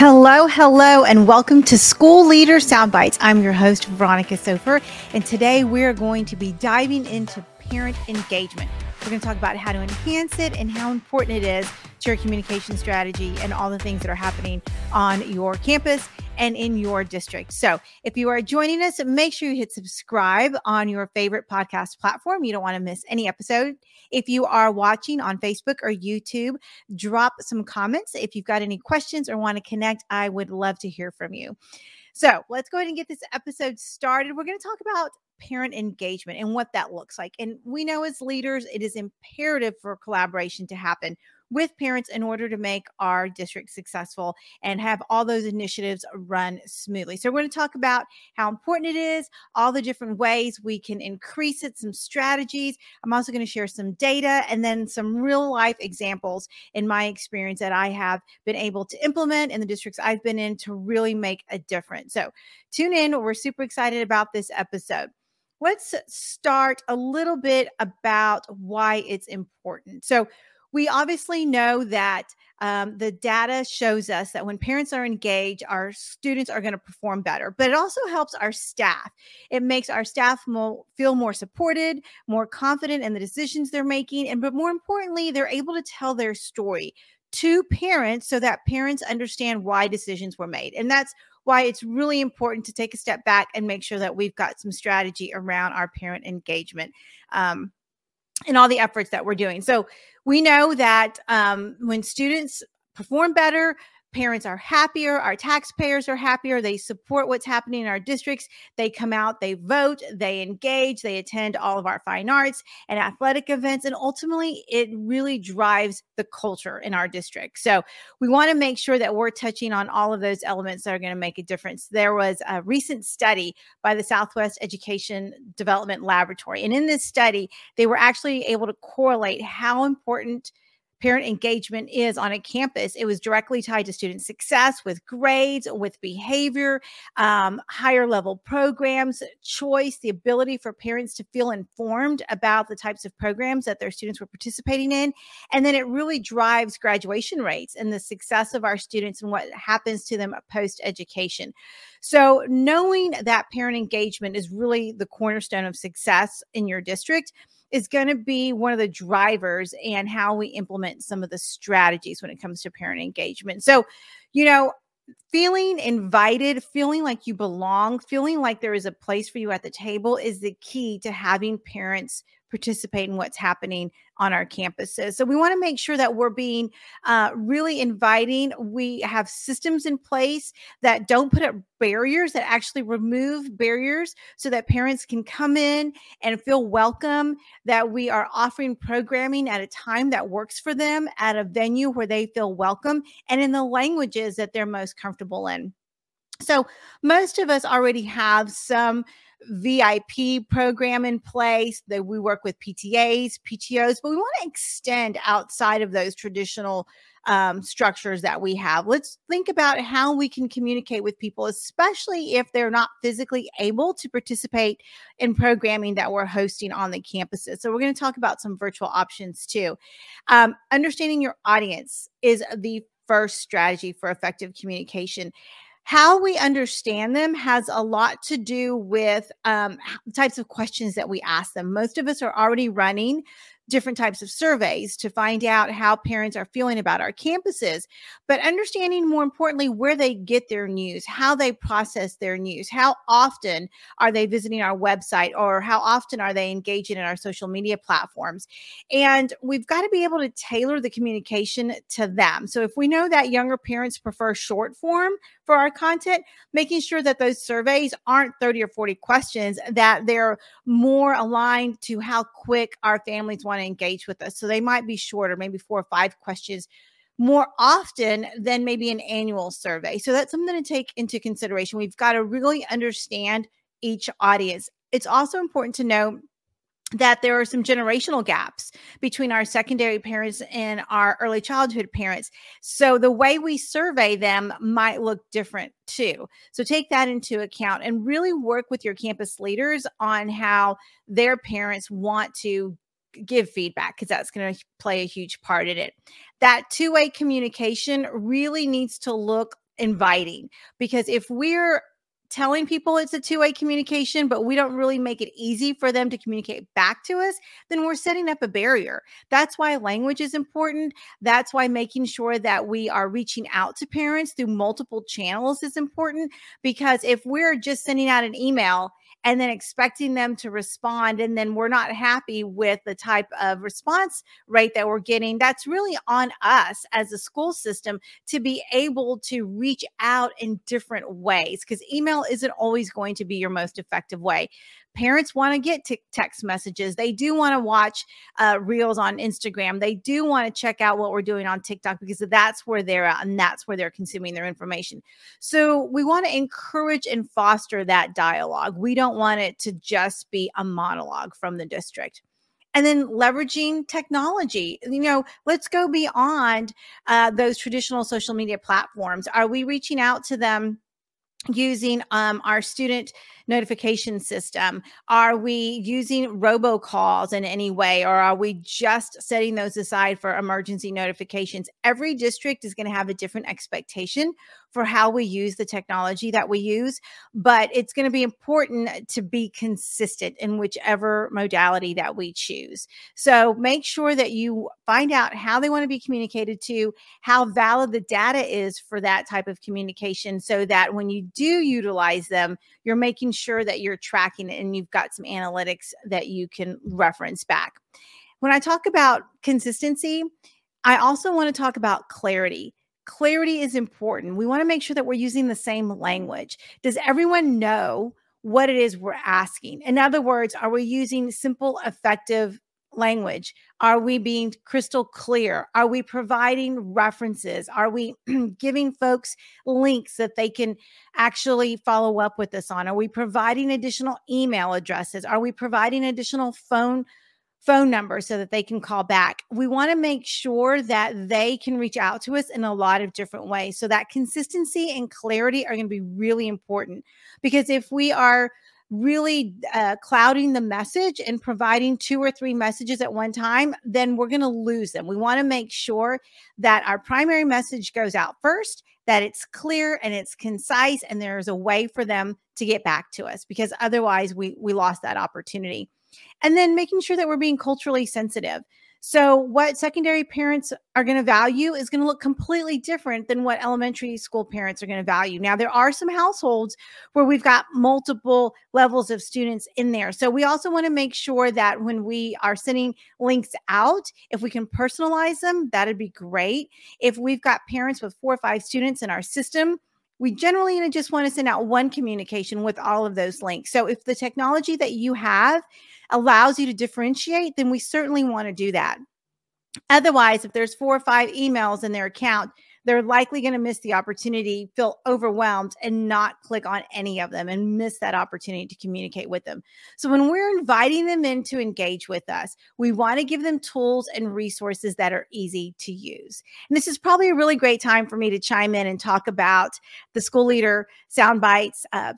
Hello, hello, and welcome to School Leader Soundbites. I'm your host, Veronica Sopher, and today we're going to be diving into parent engagement. We're going to talk about how to enhance it and how important it is to your communication strategy and all the things that are happening on your campus and in your district. So, if you are joining us, make sure you hit subscribe on your favorite podcast platform. You don't want to miss any episode. If you are watching on Facebook or YouTube, drop some comments. If you've got any questions or want to connect, I would love to hear from you. So, let's go ahead and get this episode started. We're going to talk about parent engagement and what that looks like. And we know as leaders, it is imperative for collaboration to happen with parents in order to make our district successful and have all those initiatives run smoothly. So, we're going to talk about how important it is, all the different ways we can increase it, some strategies. I'm also going to share some data and then some real life examples in my experience that I have been able to implement in the districts I've been in to really make a difference. So, tune in. We're super excited about this episode let's start a little bit about why it's important. So, we obviously know that um, the data shows us that when parents are engaged, our students are going to perform better, but it also helps our staff. It makes our staff more, feel more supported, more confident in the decisions they're making. And, but more importantly, they're able to tell their story to parents so that parents understand why decisions were made. And that's why it's really important to take a step back and make sure that we've got some strategy around our parent engagement. Um, and all the efforts that we're doing. So we know that um, when students perform better, parents are happier, our taxpayers are happier, they support what's happening in our districts, they come out, they vote, they engage, they attend all of our fine arts and athletic events, and ultimately it really drives the culture in our district. So we want to make sure that we're touching on all of those elements that are going to make a difference. There was a recent study by the Southwest Education Development Laboratory, and in this study, they were actually able to correlate how important parent engagement is on a campus, it was directly tied to student success with grades, with behavior, um, higher level programs, choice, the ability for parents to feel informed about the types of programs that their students were participating in. And then it really drives graduation rates and the success of our students and what happens to them post education. So, knowing that parent engagement is really the cornerstone of success in your district is going to be one of the drivers and how we implement some of the strategies when it comes to parent engagement. So, you know, feeling invited, feeling like you belong, feeling like there is a place for you at the table is the key to having parents participate in what's happening on our campuses. So we want to make sure that we're being uh, really inviting. We have systems in place that don't put up barriers, that actually remove barriers so that parents can come in and feel welcome, that we are offering programming at a time that works for them, at a venue where they feel welcome, and in the languages that they're most comfortable in. So most of us already have some VIP program in place that we work with PTAs, PTOs, but we want to extend outside of those traditional um, structures that we have. Let's think about how we can communicate with people, especially if they're not physically able to participate in programming that we're hosting on the campuses. So, we're going to talk about some virtual options too. Um, understanding your audience is the first strategy for effective communication how we understand them has a lot to do with um, types of questions that we ask them. Most of us are already running different types of surveys to find out how parents are feeling about our campuses, but understanding more importantly where they get their news, how they process their news, how often are they visiting our website, or how often are they engaging in our social media platforms. And we've got to be able to tailor the communication to them. So if we know that younger parents prefer short form for our content, making sure that those surveys aren't 30 or 40 questions, that they're more aligned to how quick our families want to engage with us. So they might be shorter, maybe four or five questions more often than maybe an annual survey. So that's something to take into consideration. We've got to really understand each audience. It's also important to know that there are some generational gaps between our secondary parents and our early childhood parents. So the way we survey them might look different too. So take that into account and really work with your campus leaders on how their parents want to give feedback because that's going to play a huge part in it. That two way communication really needs to look inviting because if we're telling people it's a two-way communication but we don't really make it easy for them to communicate back to us then we're setting up a barrier. That's why language is important. That's why making sure that we are reaching out to parents through multiple channels is important because if we're just sending out an email and then expecting them to respond and then we're not happy with the type of response rate that we're getting that's really on us as a school system to be able to reach out in different ways because email isn't always going to be your most effective way parents want to get t- text messages. They do want to watch uh, reels on Instagram. They do want to check out what we're doing on TikTok because that's where they're at and that's where they're consuming their information. So we want to encourage and foster that dialogue. We don't want it to just be a monologue from the district and then leveraging technology you know let's go beyond uh, those traditional social media platforms are we reaching out to them using um, our student notification system? Are we using robocalls in any way, or are we just setting those aside for emergency notifications? Every district is going to have a different expectation for how we use the technology that we use, but it's going to be important to be consistent in whichever modality that we choose. So make sure that you find out how they want to be communicated to, how valid the data is for that type of communication, so that when you do utilize them, you're making sure that you're tracking it and you've got some analytics that you can reference back. When I talk about consistency, I also want to talk about clarity. Clarity is important. We want to make sure that we're using the same language. Does everyone know what it is we're asking? In other words, are we using simple, effective language? Are we being crystal clear? Are we providing references? Are we giving folks links that they can actually follow up with us on? Are we providing additional email addresses? Are we providing additional phone phone numbers so that they can call back? We want to make sure that they can reach out to us in a lot of different ways. So that consistency and clarity are going to be really important because if we are really uh, clouding the message and providing two or three messages at one time, then we're going to lose them. We want to make sure that our primary message goes out first, that it's clear and it's concise, and there's a way for them to get back to us because otherwise we we lost that opportunity. And then making sure that we're being culturally sensitive. So, what secondary parents are going to value is going to look completely different than what elementary school parents are going to value. Now, there are some households where we've got multiple levels of students in there. So, we also want to make sure that when we are sending links out, if we can personalize them, that'd be great. If we've got parents with four or five students in our system, we generally just want to send out one communication with all of those links. So if the technology that you have allows you to differentiate, then we certainly want to do that. Otherwise, if there's four or five emails in their account, they're likely going to miss the opportunity, feel overwhelmed, and not click on any of them and miss that opportunity to communicate with them. So, when we're inviting them in to engage with us, we want to give them tools and resources that are easy to use. And this is probably a really great time for me to chime in and talk about the school leader sound bites uh,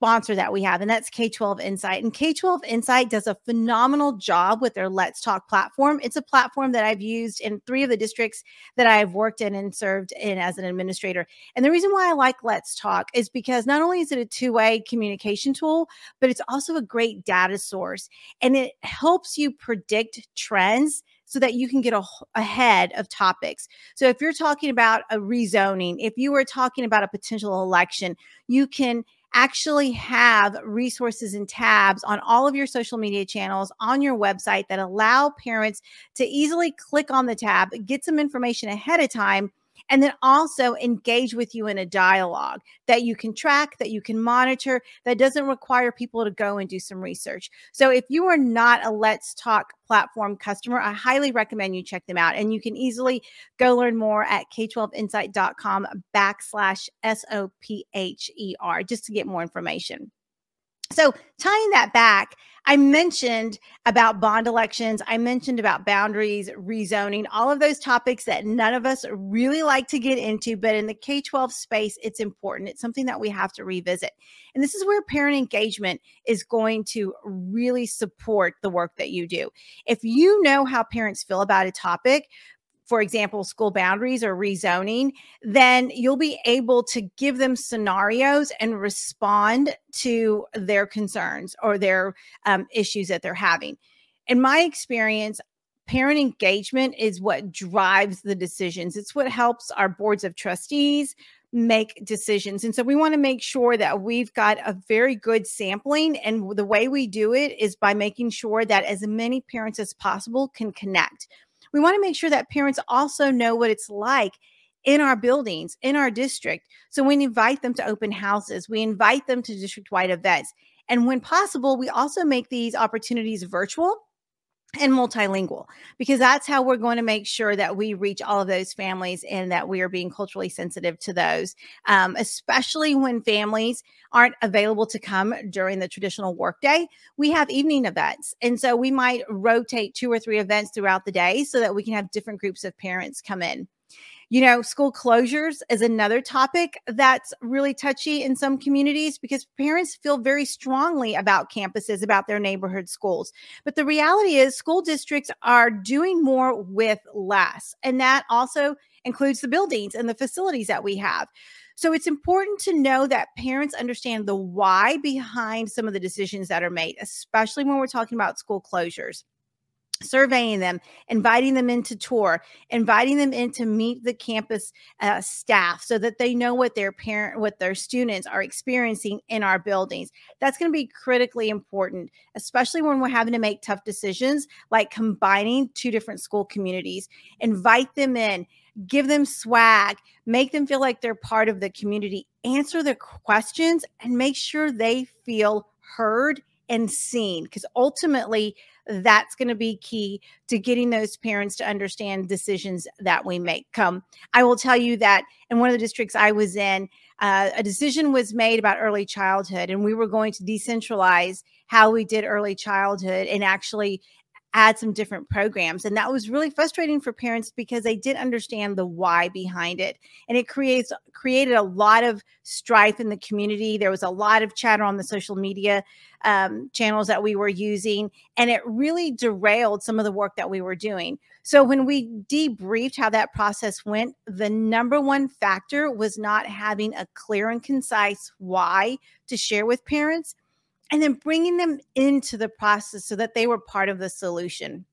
sponsor that we have, and that's K 12 Insight. And K 12 Insight does a phenomenal job with their Let's Talk platform. It's a platform that I've used in three of the districts that I've worked in and served in as an administrator. And the reason why I like Let's Talk is because not only is it a two way communication tool, but it's also a great data source and it helps you predict trends so that you can get a, ahead of topics. So if you're talking about a rezoning, if you were talking about a potential election, you can actually have resources and tabs on all of your social media channels on your website that allow parents to easily click on the tab, get some information ahead of time and then also engage with you in a dialogue that you can track, that you can monitor, that doesn't require people to go and do some research. So if you are not a Let's Talk platform customer, I highly recommend you check them out. And you can easily go learn more at k12insight.com backslash S O P H E R just to get more information. So tying that back, I mentioned about bond elections. I mentioned about boundaries, rezoning, all of those topics that none of us really like to get into. But in the K 12 space, it's important. It's something that we have to revisit. And this is where parent engagement is going to really support the work that you do. If you know how parents feel about a topic, for example, school boundaries or rezoning, then you'll be able to give them scenarios and respond to their concerns or their um, issues that they're having. In my experience, parent engagement is what drives the decisions. It's what helps our boards of trustees make decisions. And so we want to make sure that we've got a very good sampling. And the way we do it is by making sure that as many parents as possible can connect. We want to make sure that parents also know what it's like in our buildings, in our district. So we invite them to open houses, we invite them to district wide events. And when possible, we also make these opportunities virtual and multilingual because that's how we're going to make sure that we reach all of those families and that we are being culturally sensitive to those um, especially when families aren't available to come during the traditional workday we have evening events. And so we might rotate two or three events throughout the day so that we can have different groups of parents come in you know, school closures is another topic that's really touchy in some communities because parents feel very strongly about campuses, about their neighborhood schools. But the reality is, school districts are doing more with less. And that also includes the buildings and the facilities that we have. So it's important to know that parents understand the why behind some of the decisions that are made, especially when we're talking about school closures surveying them, inviting them into tour, inviting them in to meet the campus uh, staff so that they know what their parent, what their students are experiencing in our buildings. That's going to be critically important, especially when we're having to make tough decisions like combining two different school communities. Invite them in, give them swag, make them feel like they're part of the community, answer their questions, and make sure they feel heard and seen because ultimately that's going to be key to getting those parents to understand decisions that we make. Come, I will tell you that in one of the districts I was in, uh, a decision was made about early childhood, and we were going to decentralize how we did early childhood and actually add some different programs. And that was really frustrating for parents because they didn't understand the why behind it. And it creates created a lot of strife in the community. There was a lot of chatter on the social media um, channels that we were using, and it really derailed some of the work that we were doing. So when we debriefed how that process went, the number one factor was not having a clear and concise why to share with parents and then bringing them into the process so that they were part of the solution.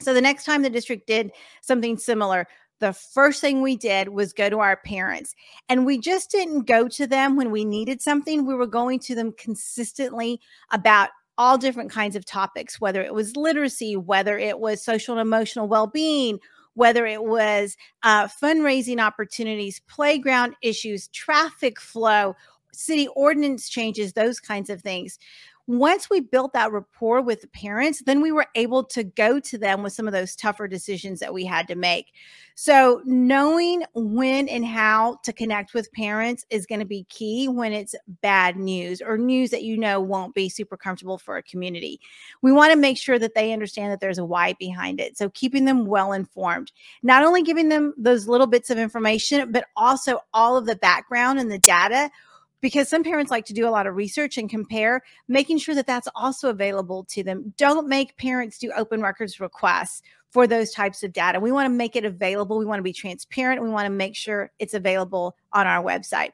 So the next time the district did something similar, the first thing we did was go to our parents. And we just didn't go to them when we needed something. We were going to them consistently about all different kinds of topics, whether it was literacy, whether it was social and emotional well being, whether it was uh, fundraising opportunities, playground issues, traffic flow, city ordinance changes, those kinds of things. Once we built that rapport with the parents, then we were able to go to them with some of those tougher decisions that we had to make. So, knowing when and how to connect with parents is going to be key when it's bad news or news that you know won't be super comfortable for a community. We want to make sure that they understand that there's a why behind it. So, keeping them well informed, not only giving them those little bits of information, but also all of the background and the data because some parents like to do a lot of research and compare, making sure that that's also available to them. Don't make parents do open records requests for those types of data. We want to make it available. We want to be transparent. We want to make sure it's available on our website.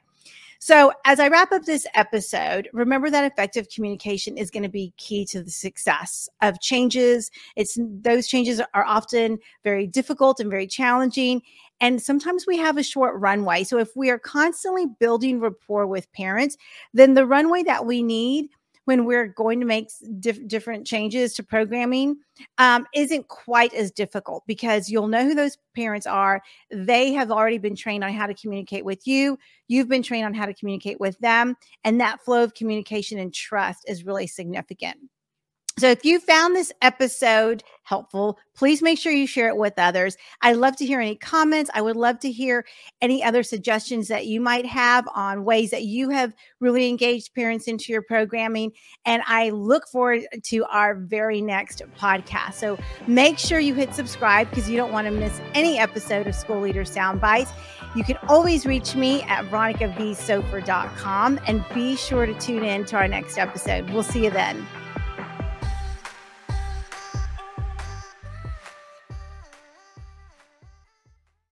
So, as I wrap up this episode, remember that effective communication is going to be key to the success of changes. It's those changes are often very difficult and very challenging. And sometimes we have a short runway. So if we are constantly building rapport with parents, then the runway that we need when we're going to make diff- different changes to programming um, isn't quite as difficult because you'll know who those parents are. They have already been trained on how to communicate with you. You've been trained on how to communicate with them. And that flow of communication and trust is really significant. So if you found this episode helpful, please make sure you share it with others. I'd love to hear any comments. I would love to hear any other suggestions that you might have on ways that you have really engaged parents into your programming. And I look forward to our very next podcast. So make sure you hit subscribe because you don't want to miss any episode of School Leader Sound Bites. You can always reach me at veronicavsopher.com and be sure to tune in to our next episode. We'll see you then.